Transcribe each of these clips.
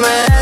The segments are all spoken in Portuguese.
man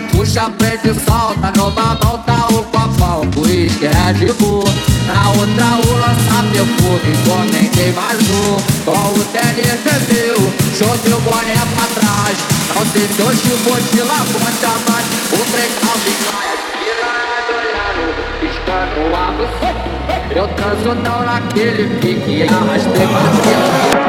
puxa, prende, solta Numa mão tá o copão, o é de boa Na outra o lança perfume, comentei mais um Com o tênis bebeu, joguei o boné pra trás Não sei se hoje vou te lavar mais O trem calma e piscando a Eu transo não naquele pique, arrastei pra cima